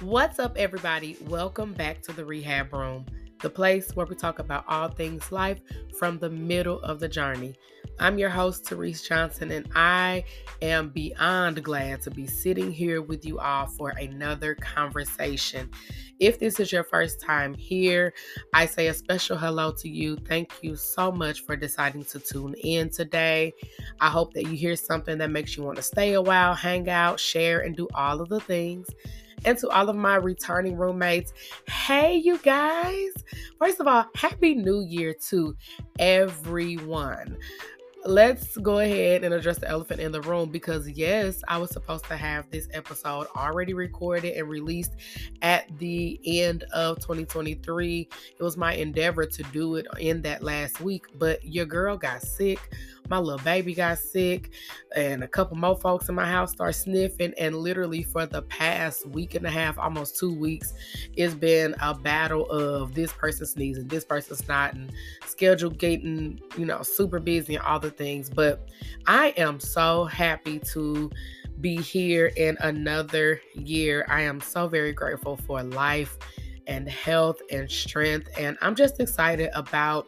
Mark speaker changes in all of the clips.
Speaker 1: What's up, everybody? Welcome back to the Rehab Room, the place where we talk about all things life from the middle of the journey. I'm your host, Therese Johnson, and I am beyond glad to be sitting here with you all for another conversation. If this is your first time here, I say a special hello to you. Thank you so much for deciding to tune in today. I hope that you hear something that makes you want to stay a while, hang out, share, and do all of the things and to all of my returning roommates. Hey, you guys. First of all, Happy New Year to everyone let's go ahead and address the elephant in the room because yes, I was supposed to have this episode already recorded and released at the end of 2023. It was my endeavor to do it in that last week, but your girl got sick my little baby got sick, and a couple more folks in my house start sniffing. And literally, for the past week and a half, almost two weeks, it's been a battle of this person sneezing, this person snotting, schedule getting, you know, super busy and all the things. But I am so happy to be here in another year. I am so very grateful for life and health and strength. And I'm just excited about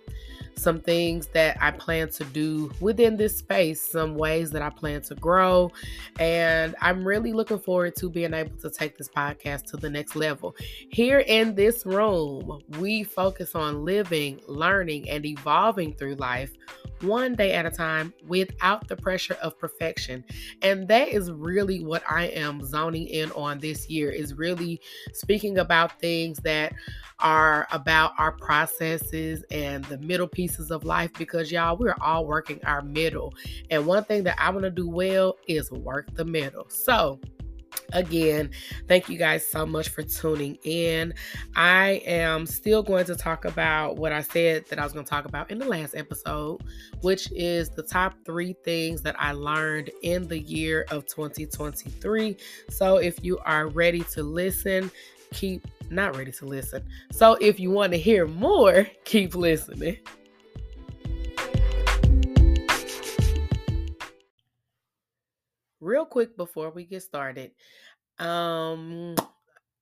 Speaker 1: some things that I plan to do within this space, some ways that I plan to grow. And I'm really looking forward to being able to take this podcast to the next level. Here in this room, we focus on living, learning, and evolving through life one day at a time without the pressure of perfection. And that is really what I am zoning in on this year is really speaking about things that are about our processes and the middle pieces of life because y'all, we're all working our middle. And one thing that I want to do well is work the middle. So, again, thank you guys so much for tuning in. I am still going to talk about what I said that I was going to talk about in the last episode, which is the top three things that I learned in the year of 2023. So if you are ready to listen, keep not ready to listen. So if you want to hear more, keep listening. Real quick before we get started, um,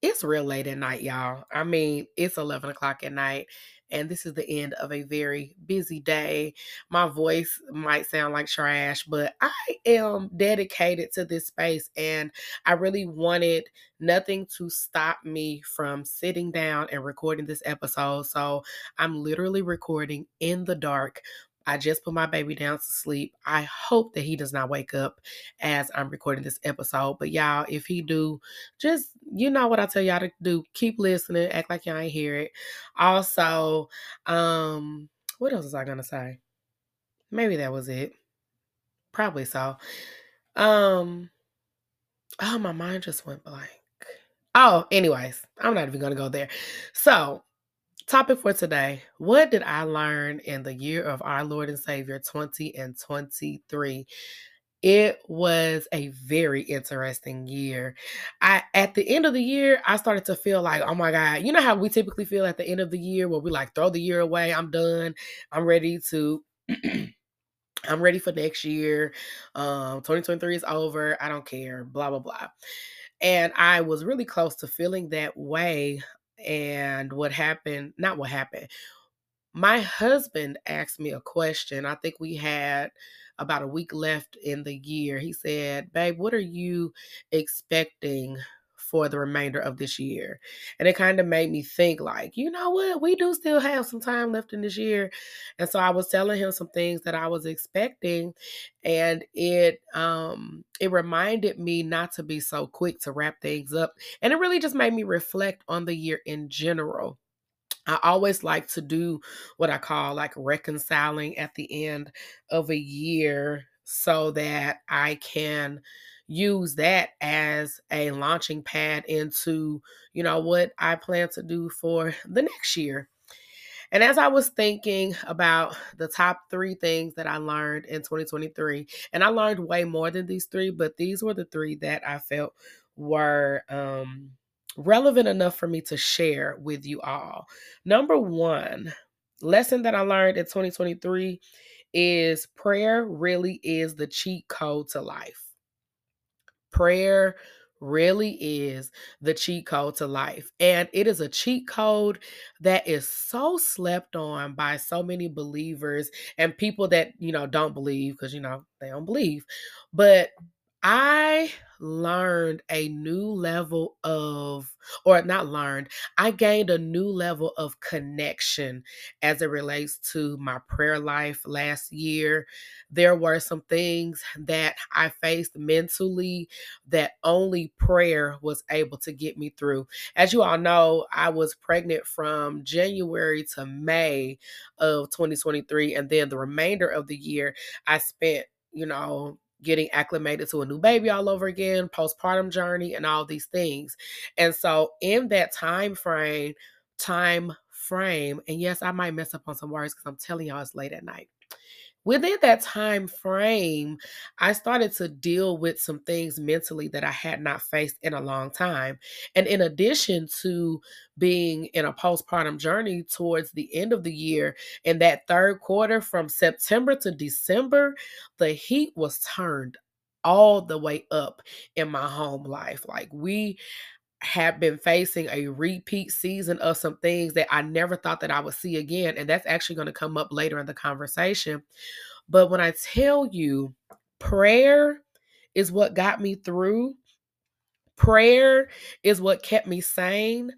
Speaker 1: it's real late at night, y'all. I mean, it's 11 o'clock at night, and this is the end of a very busy day. My voice might sound like trash, but I am dedicated to this space, and I really wanted nothing to stop me from sitting down and recording this episode. So I'm literally recording in the dark I just put my baby down to sleep. I hope that he does not wake up as I'm recording this episode. But y'all, if he do, just you know what I tell y'all to do. Keep listening. Act like y'all ain't hear it. Also, um, what else was I gonna say? Maybe that was it. Probably so. Um, oh, my mind just went blank. Oh, anyways, I'm not even gonna go there. So Topic for today What did I learn in the year of our Lord and Savior 20 and 23? It was a very interesting year. I at the end of the year, I started to feel like, oh my God, you know how we typically feel at the end of the year where we like throw the year away, I'm done, I'm ready to I'm ready for next year. Um 2023 is over, I don't care, blah blah blah. And I was really close to feeling that way and what happened, not what happened. My husband asked me a question. I think we had about a week left in the year. He said, Babe, what are you expecting for the remainder of this year. And it kind of made me think like, you know what, we do still have some time left in this year. And so I was telling him some things that I was expecting and it um it reminded me not to be so quick to wrap things up. And it really just made me reflect on the year in general. I always like to do what I call like reconciling at the end of a year so that I can use that as a launching pad into, you know, what I plan to do for the next year. And as I was thinking about the top three things that I learned in 2023, and I learned way more than these three, but these were the three that I felt were um, relevant enough for me to share with you all. Number one lesson that I learned in 2023 is prayer really is the cheat code to life. Prayer really is the cheat code to life. And it is a cheat code that is so slept on by so many believers and people that, you know, don't believe because, you know, they don't believe. But I learned a new level of, or not learned, I gained a new level of connection as it relates to my prayer life last year. There were some things that I faced mentally that only prayer was able to get me through. As you all know, I was pregnant from January to May of 2023, and then the remainder of the year I spent, you know, getting acclimated to a new baby all over again, postpartum journey, and all these things. And so, in that time frame, time frame, and yes, I might mess up on some words because I'm telling y'all it's late at night within that time frame i started to deal with some things mentally that i had not faced in a long time. And in addition to being in a postpartum journey towards the end of the year in that third quarter from september to december the heat was turned all the way up in my home life. Like we have been facing a repeat season of some things that I never thought that I would see again. And that's actually going to come up later in the conversation. But when I tell you, prayer is what got me through, prayer is what kept me sane.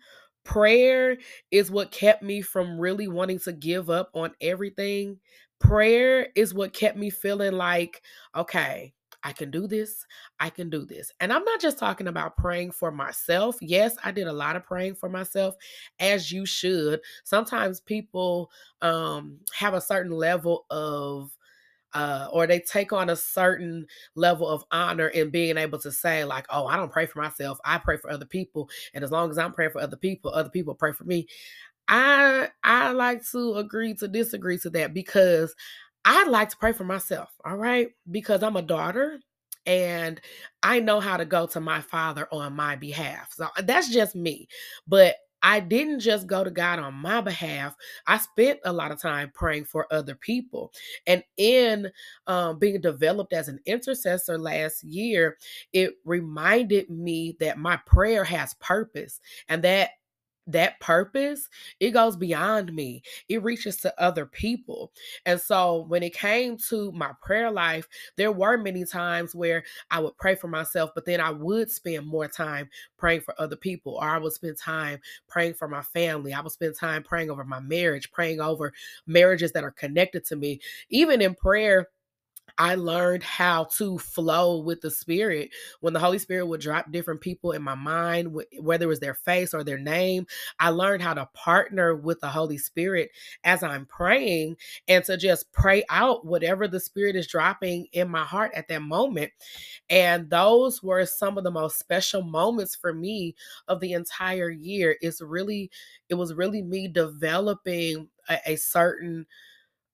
Speaker 1: Prayer is what kept me from really wanting to give up on everything. Prayer is what kept me feeling like, okay, I can do this. I can do this. And I'm not just talking about praying for myself. Yes, I did a lot of praying for myself, as you should. Sometimes people um, have a certain level of uh, or they take on a certain level of honor in being able to say, like, oh, I don't pray for myself. I pray for other people. And as long as I'm praying for other people, other people pray for me. I I like to agree to disagree to that because I like to pray for myself, all right? Because I'm a daughter and I know how to go to my father on my behalf. So uh, that's just me. But I didn't just go to God on my behalf. I spent a lot of time praying for other people. And in um, being developed as an intercessor last year, it reminded me that my prayer has purpose and that that purpose it goes beyond me it reaches to other people. And so when it came to my prayer life there were many times where i would pray for myself but then i would spend more time praying for other people or i would spend time praying for my family i would spend time praying over my marriage praying over marriages that are connected to me. Even in prayer I learned how to flow with the spirit. When the Holy Spirit would drop different people in my mind, whether it was their face or their name, I learned how to partner with the Holy Spirit as I'm praying and to just pray out whatever the Spirit is dropping in my heart at that moment. And those were some of the most special moments for me of the entire year. It's really, it was really me developing a, a certain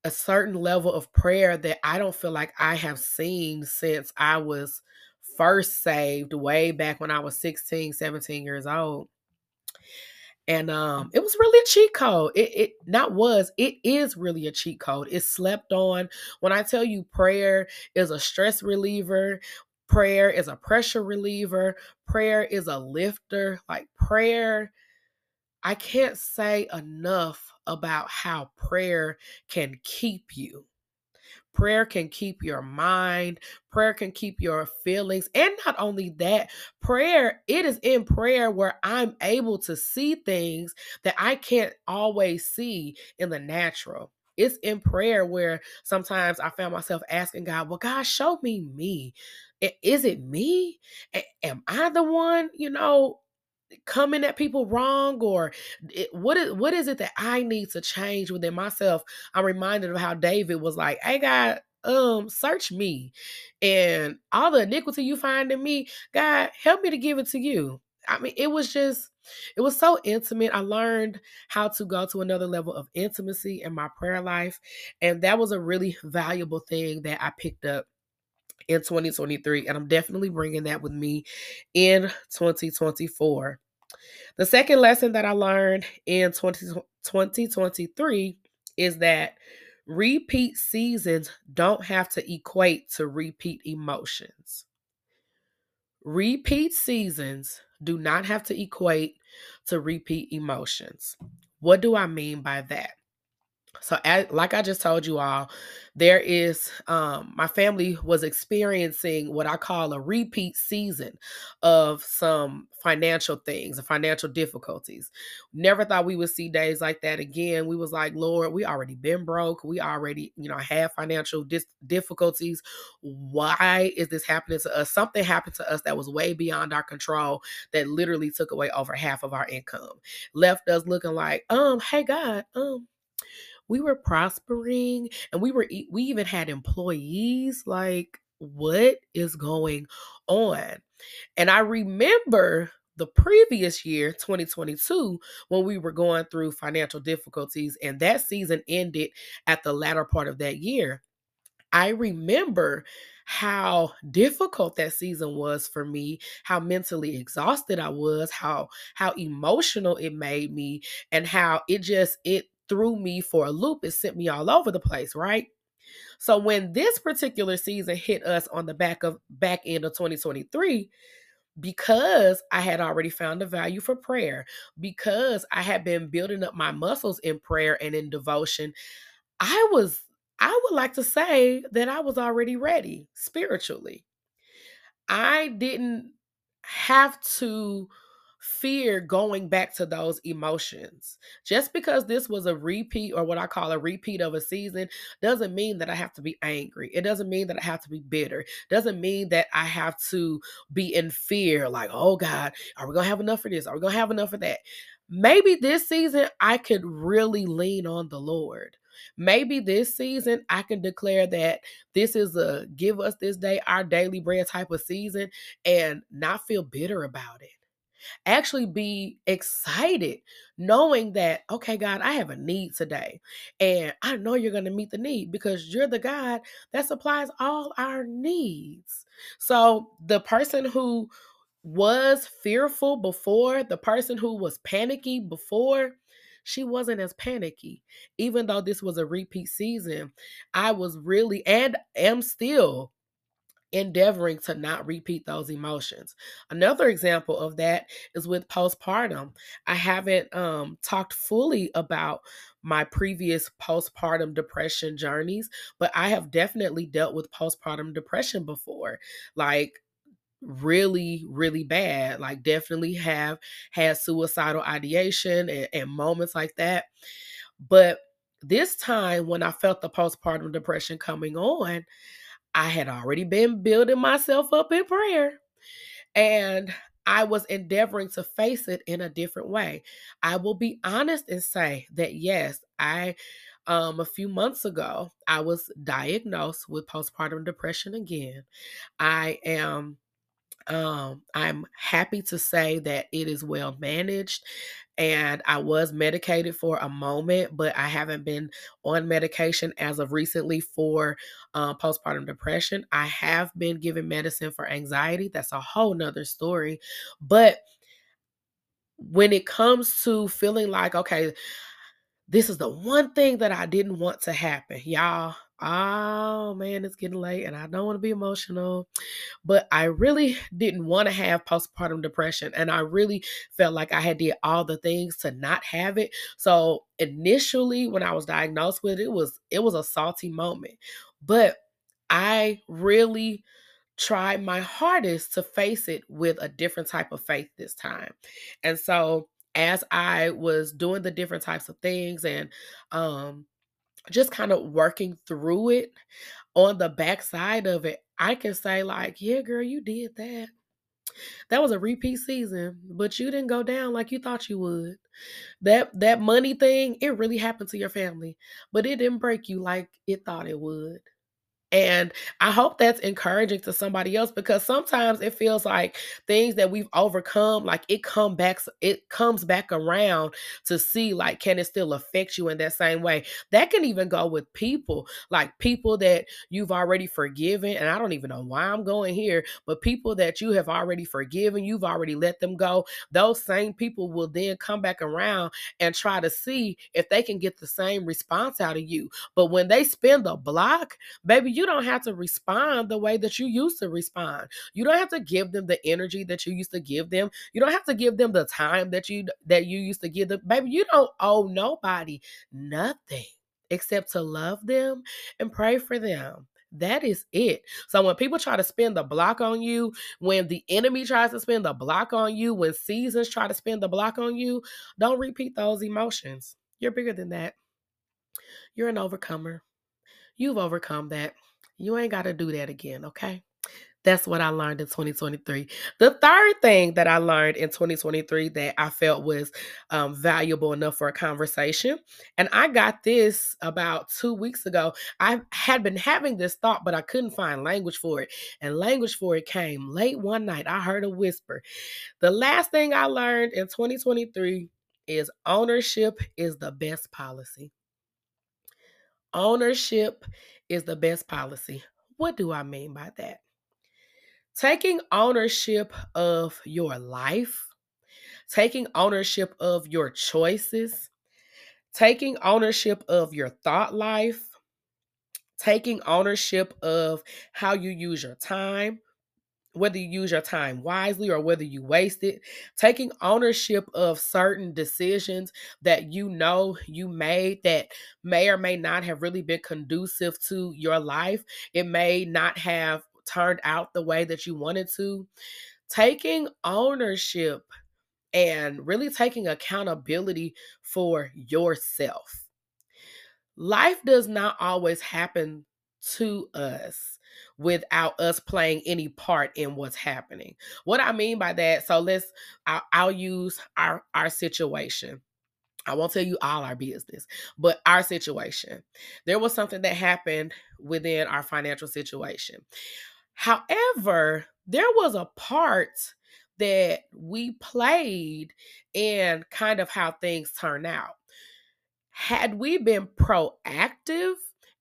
Speaker 1: a certain level of prayer that I don't feel like I have seen since I was first saved way back when I was 16, 17 years old. And um, it was really a cheat code. It, it not was, it is really a cheat code. It's slept on. When I tell you prayer is a stress reliever, prayer is a pressure reliever, prayer is a lifter. Like prayer, I can't say enough about how prayer can keep you. Prayer can keep your mind. Prayer can keep your feelings. And not only that, prayer, it is in prayer where I'm able to see things that I can't always see in the natural. It's in prayer where sometimes I found myself asking God, Well, God, show me me. Is it me? Am I the one, you know, coming at people wrong or it, what is what is it that I need to change within myself? I'm reminded of how David was like, "Hey God, um, search me, and all the iniquity you find in me, God, help me to give it to you." I mean, it was just it was so intimate. I learned how to go to another level of intimacy in my prayer life, and that was a really valuable thing that I picked up in 2023 and I'm definitely bringing that with me in 2024. The second lesson that I learned in 20, 2023 is that repeat seasons don't have to equate to repeat emotions. repeat seasons do not have to equate to repeat emotions. What do I mean by that? So, as, like I just told you all, there is um, my family was experiencing what I call a repeat season of some financial things, financial difficulties. Never thought we would see days like that again. We was like, Lord, we already been broke. We already, you know, have financial dis- difficulties. Why is this happening to us? Something happened to us that was way beyond our control that literally took away over half of our income, left us looking like, um, hey God, um we were prospering and we were we even had employees like what is going on? And i remember the previous year 2022 when we were going through financial difficulties and that season ended at the latter part of that year. I remember how difficult that season was for me how mentally exhausted i was how how emotional it made me and how it just it threw me for a loop. It sent me all over the place, right? So when this particular season hit us on the back of back end of 2023, because I had already found a value for prayer, because I had been building up my muscles in prayer and in devotion, I was I would like to say that I was already ready spiritually. I didn't have to fear going back to those emotions. Just because this was a repeat or what I call a repeat of a season doesn't mean that I have to be angry. It doesn't mean that I have to be bitter. It doesn't mean that I have to be in fear like, "Oh God, are we going to have enough for this? Are we going to have enough for that?" Maybe this season I could really lean on the Lord. Maybe this season I can declare that this is a give us this day our daily bread type of season and not feel bitter about it actually be excited knowing that, okay, God, I have a need today. And I know you're going to meet the need because you're the God that supplies all our needs. So the person who was fearful before, the person who was panicky before, she wasn't as panicky. Even though this was a repeat season, I was really and am still endeavoring to not repeat those emotions. Another example of that is with postpartum. I haven't um, talked fully about my previous postpartum depression journeys, but I have definitely dealt with postpartum depression before. Like, really really bad like definitely have had suicidal ideation and, and moments like that but this time when i felt the postpartum depression coming on I had already been building myself up in prayer. And I was endeavoring to face it in a different way. I will be honest and say that yes, I um a few months ago I was diagnosed with postpartum depression again. I am um, I'm happy to say that it is well managed. And I was medicated for a moment, but I haven't been on medication as of recently for uh, postpartum depression. I have been given medicine for anxiety. That's a whole nother story. But when it comes to feeling like, okay, this is the one thing that I didn't want to happen, y'all. Oh man, it's getting late and I don't want to be emotional. But I really didn't want to have postpartum depression. And I really felt like I had did all the things to not have it. So initially when I was diagnosed with it, it was it was a salty moment. But I really tried my hardest to face it with a different type of faith this time. And so as I was doing the different types of things and um just kind of working through it on the backside of it, I can say, like, yeah, girl, you did that. That was a repeat season, but you didn't go down like you thought you would. That that money thing, it really happened to your family, but it didn't break you like it thought it would. And I hope that's encouraging to somebody else because sometimes it feels like things that we've overcome, like it come back, it comes back around to see like can it still affect you in that same way. That can even go with people, like people that you've already forgiven. And I don't even know why I'm going here, but people that you have already forgiven, you've already let them go. Those same people will then come back around and try to see if they can get the same response out of you. But when they spend the block, baby, you don't have to respond the way that you used to respond. You don't have to give them the energy that you used to give them. You don't have to give them the time that you that you used to give them. Baby, you don't owe nobody nothing except to love them and pray for them. That is it. So when people try to spin the block on you, when the enemy tries to spin the block on you, when seasons try to spin the block on you, don't repeat those emotions. You're bigger than that. You're an overcomer. You've overcome that. You ain't got to do that again, okay? That's what I learned in 2023. The third thing that I learned in 2023 that I felt was um, valuable enough for a conversation, and I got this about two weeks ago. I had been having this thought, but I couldn't find language for it. And language for it came late one night. I heard a whisper. The last thing I learned in 2023 is ownership is the best policy. Ownership is the best policy. What do I mean by that? taking ownership of your life, taking ownership of your choices, taking ownership of your thought life, taking ownership of how you use your time, whether you use your time wisely or whether you waste it, taking ownership of certain decisions that you know you made that may or may not have really been conducive to your life. It may not have turned out the way that you wanted to. Taking ownership and really taking accountability for yourself. Life does not always happen to us without us playing any part in what's happening. What I mean by that, so let's I'll, I'll use our our situation. I won't tell you all our business, but our situation. There was something that happened within our financial situation. However, there was a part that we played in kind of how things turn out. Had we been proactive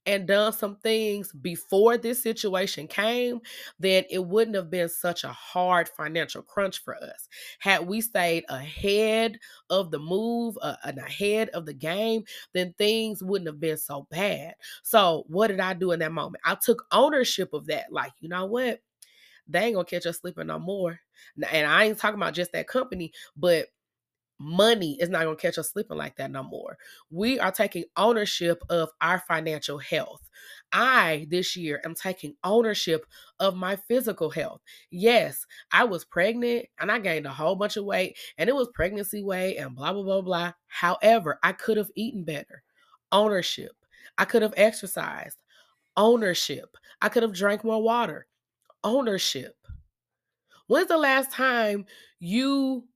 Speaker 1: and done some things before this situation came, then it wouldn't have been such a hard financial crunch for us. Had we stayed ahead of the move uh, and ahead of the game, then things wouldn't have been so bad. So, what did I do in that moment? I took ownership of that. Like, you know what? They ain't gonna catch us sleeping no more. And I ain't talking about just that company, but money is not going to catch us sleeping like that no more. We are taking ownership of our financial health. I this year am taking ownership of my physical health. Yes, I was pregnant and I gained a whole bunch of weight and it was pregnancy weight and blah blah blah blah. However, I could have eaten better. Ownership. I could have exercised. Ownership. I could have drank more water. Ownership. When's the last time you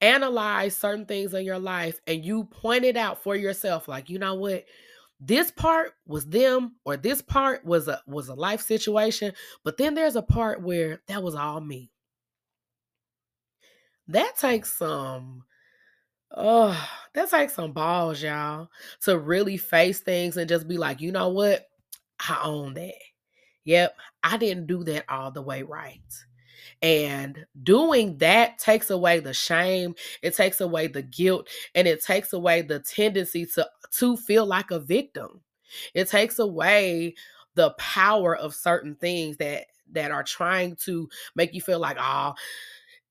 Speaker 1: analyze certain things in your life and you point it out for yourself like you know what? This part was them or this part was a was a life situation but then there's a part where that was all me. That takes some oh that takes some balls y'all to really face things and just be like you know what? I own that. Yep i didn't do that all the way right and doing that takes away the shame, it takes away the guilt, and it takes away the tendency to, to feel like a victim. It takes away the power of certain things that that are trying to make you feel like, oh,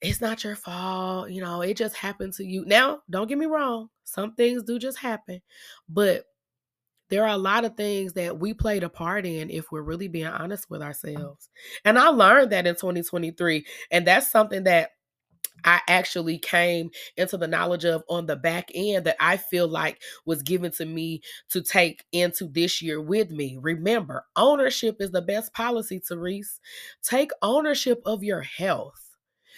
Speaker 1: it's not your fault. You know, it just happened to you. Now, don't get me wrong. Some things do just happen, but there are a lot of things that we played a part in if we're really being honest with mm. ourselves. And I learned that in 2023. And that's something that I actually came into the knowledge of on the back end that I feel like was given to me to take into this year with me. Remember, ownership is the best policy, Therese. Take ownership of your health.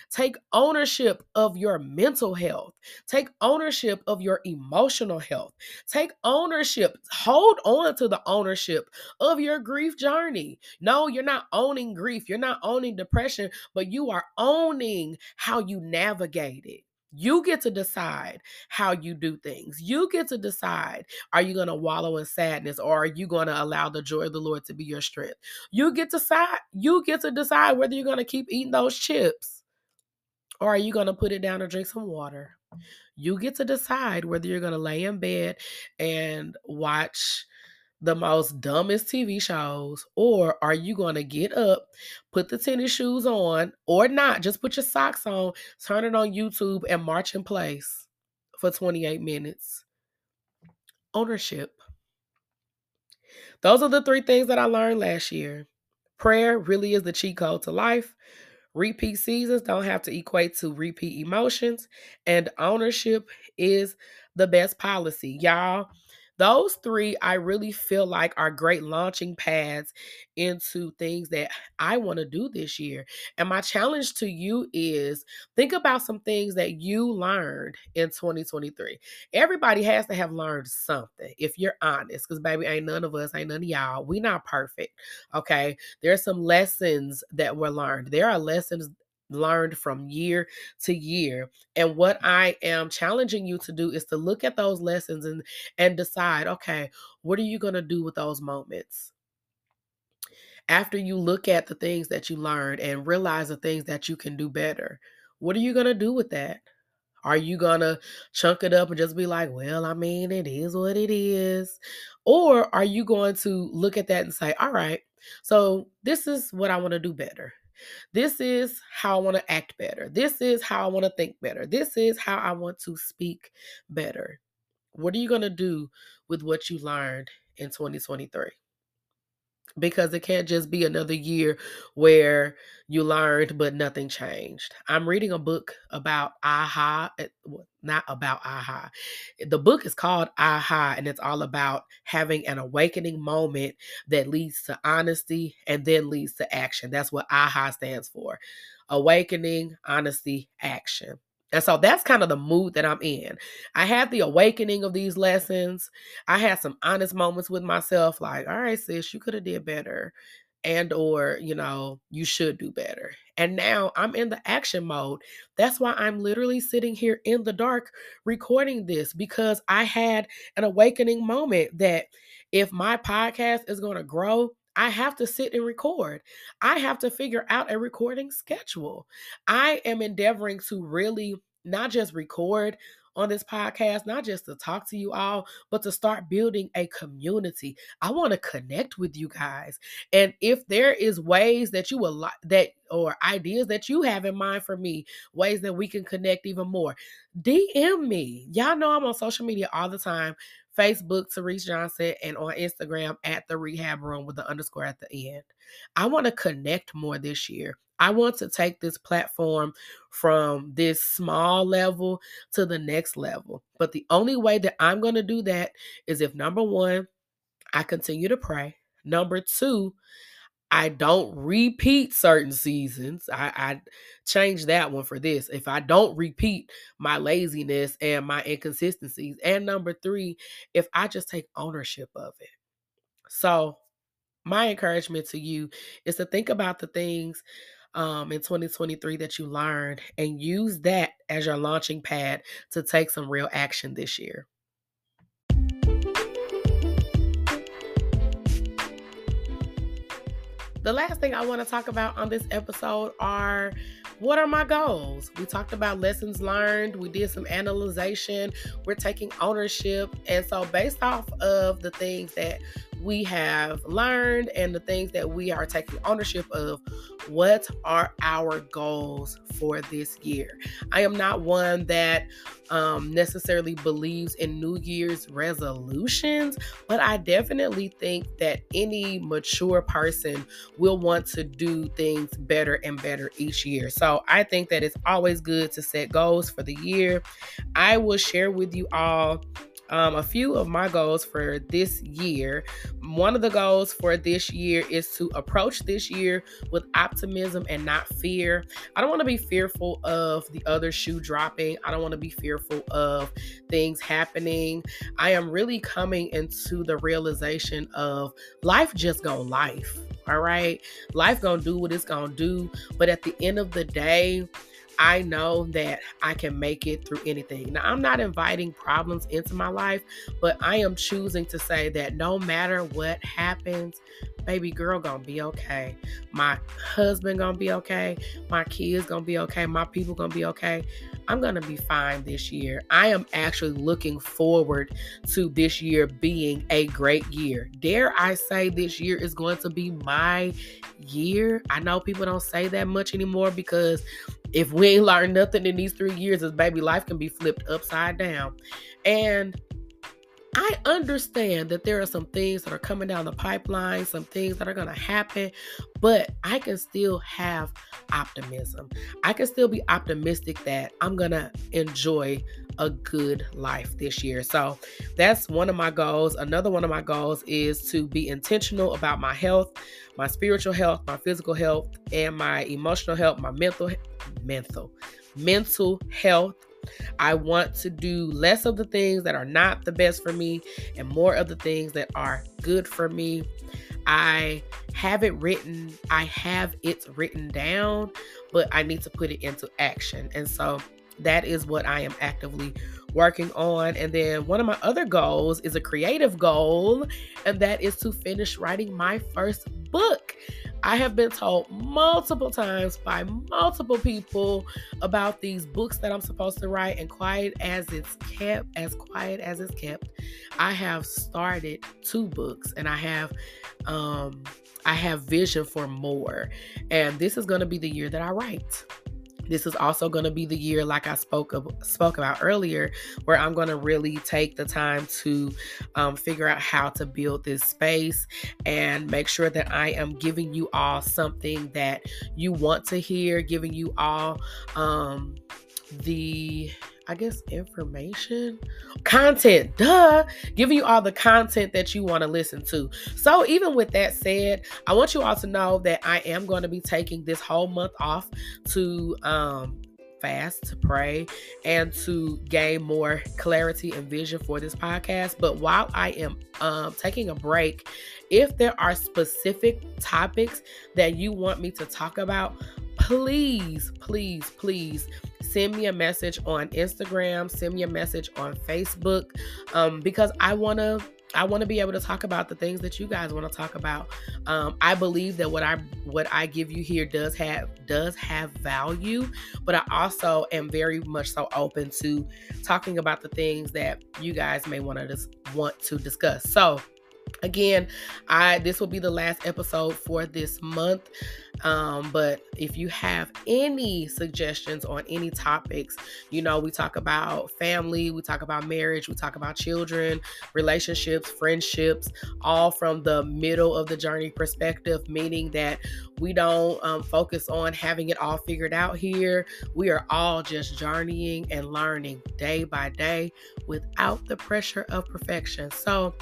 Speaker 1: Take ownership of your mental health. Take ownership of your emotional health. Take ownership. Hold on to the ownership of your grief journey. No, you're not owning grief. You're not owning depression, but you are owning how you navigate it. You get to decide how you do things. You get to decide are you going to wallow in sadness or are you going to allow the joy of the Lord to be your strength? You get to decide you get to decide whether you're going to keep eating those chips or are you going to put it down and drink some water? You get to decide whether you're going to lay in bed and watch the most dumbest TV shows, or are you going to get up, put the tennis shoes on, or not? Just put your socks on, turn it on YouTube, and march in place for 28 minutes. Ownership. Those are the three things that I learned last year. Prayer really is the cheat code to life. Repeat seasons don't have to equate to repeat emotions, and ownership is the best policy. Y'all, those three I really feel like are great launching pads into things that I want to do this year. And my challenge to you is think about some things that you learned in 2023. Everybody has to have learned something if you're honest, because baby, ain't none of us, ain't none of y'all. We not perfect. Okay. There's some lessons that were learned. There are lessons learned from year to year. And what I am challenging you to do is to look at those lessons and and decide, okay, what are you going to do with those moments? After you look at the things that you learned and realize the things that you can do better, what are you going to do with that? Are you going to chunk it up and just be like, well, I mean, it is what it is? Or are you going to look at that and say, all right, so this is what I want to do better. This is how I want to act better. This is how I want to think better. This is how I want to speak better. What are you going to do with what you learned in 2023? Because it can't just be another year where you learned but nothing changed. I'm reading a book about aha, eh, not about aha. The book is called aha and it's all about having an awakening moment that leads to honesty and then leads to action. That's what aha stands for. Awakening, honesty, action. And so that's kind of the mood that I'm in. I had the awakening of these lessons. I had some honest moments with myself like, all right, sis, you could have did better and or, you know, you should do better. And now I'm in the action mode. That's why I'm literally sitting here in the dark recording this because I had an awakening moment that if my podcast is going to grow, I have to sit and record. I have to figure out a recording schedule. I am endeavoring to really not just record on this podcast, not just to talk to you all, but to start building a community. I want to connect with you guys. And if there is ways that you will like that or ideas that you have in mind for me, ways that we can connect even more, DM me. Y'all know I'm on social media all the time. Facebook, Therese Johnson, and on Instagram at the rehab room with the underscore at the end. I want to connect more this year. I want to take this platform from this small level to the next level. But the only way that I'm going to do that is if number one, I continue to pray. Number two, I don't repeat certain seasons. I, I change that one for this. If I don't repeat my laziness and my inconsistencies. And number three, if I just take ownership of it. So, my encouragement to you is to think about the things um, in 2023 that you learned and use that as your launching pad to take some real action this year. The last thing I want to talk about on this episode are what are my goals? We talked about lessons learned, we did some analyzation, we're taking ownership. And so, based off of the things that we have learned and the things that we are taking ownership of, what are our goals for this year? I am not one that um, necessarily believes in New Year's resolutions, but I definitely think that any mature person will want to do things better and better each year. So I think that it's always good to set goals for the year. I will share with you all um, a few of my goals for this year. One of the goals for this year is to approach this year with optimism and not fear. I don't want to be fearful of the other shoe dropping. I don't want to be fearful of things happening. I am really coming into the realization of life just gonna life. All right. Life gonna do what it's gonna do. But at the end of the day, I know that I can make it through anything. Now, I'm not inviting problems into my life, but I am choosing to say that no matter what happens, baby girl gonna be okay. My husband gonna be okay. My kids gonna be okay. My people gonna be okay. I'm gonna be fine this year. I am actually looking forward to this year being a great year. Dare I say this year is going to be my year? I know people don't say that much anymore because if we ain't learned nothing in these three years, as baby life can be flipped upside down. And I understand that there are some things that are coming down the pipeline, some things that are going to happen, but I can still have optimism. I can still be optimistic that I'm going to enjoy a good life this year. So that's one of my goals. Another one of my goals is to be intentional about my health, my spiritual health, my physical health, and my emotional health, my mental mental mental health I want to do less of the things that are not the best for me and more of the things that are good for me. I have it written, I have it written down, but I need to put it into action. And so that is what I am actively working on. And then one of my other goals is a creative goal, and that is to finish writing my first book. I have been told multiple times by multiple people about these books that I'm supposed to write, and quiet as it's kept, as quiet as it's kept, I have started two books, and I have, um, I have vision for more, and this is going to be the year that I write. This is also going to be the year, like I spoke of, spoke about earlier, where I'm going to really take the time to um, figure out how to build this space and make sure that I am giving you all something that you want to hear, giving you all um, the I guess information, content, duh, giving you all the content that you want to listen to. So, even with that said, I want you all to know that I am going to be taking this whole month off to um, fast, to pray, and to gain more clarity and vision for this podcast. But while I am um, taking a break, if there are specific topics that you want me to talk about, please, please, please send me a message on Instagram, send me a message on Facebook, um, because I want to. I want to be able to talk about the things that you guys want to talk about. Um, I believe that what I what I give you here does have does have value, but I also am very much so open to talking about the things that you guys may want to dis- want to discuss. So again i this will be the last episode for this month. Um, but if you have any suggestions on any topics you know we talk about family we talk about marriage we talk about children relationships friendships all from the middle of the journey perspective meaning that we don't um, focus on having it all figured out here. We are all just journeying and learning day by day without the pressure of perfection. So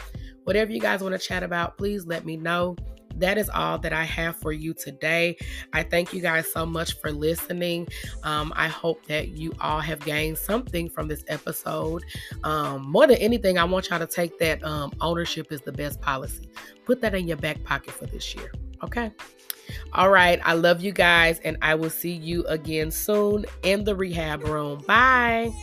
Speaker 1: Whatever you guys want to chat about, please let me know. That is all that I have for you today. I thank you guys so much for listening. Um, I hope that you all have gained something from this episode. Um, more than anything, I want y'all to take that um, ownership is the best policy. Put that in your back pocket for this year. Okay. All right. I love you guys, and I will see you again soon in the rehab room. Bye.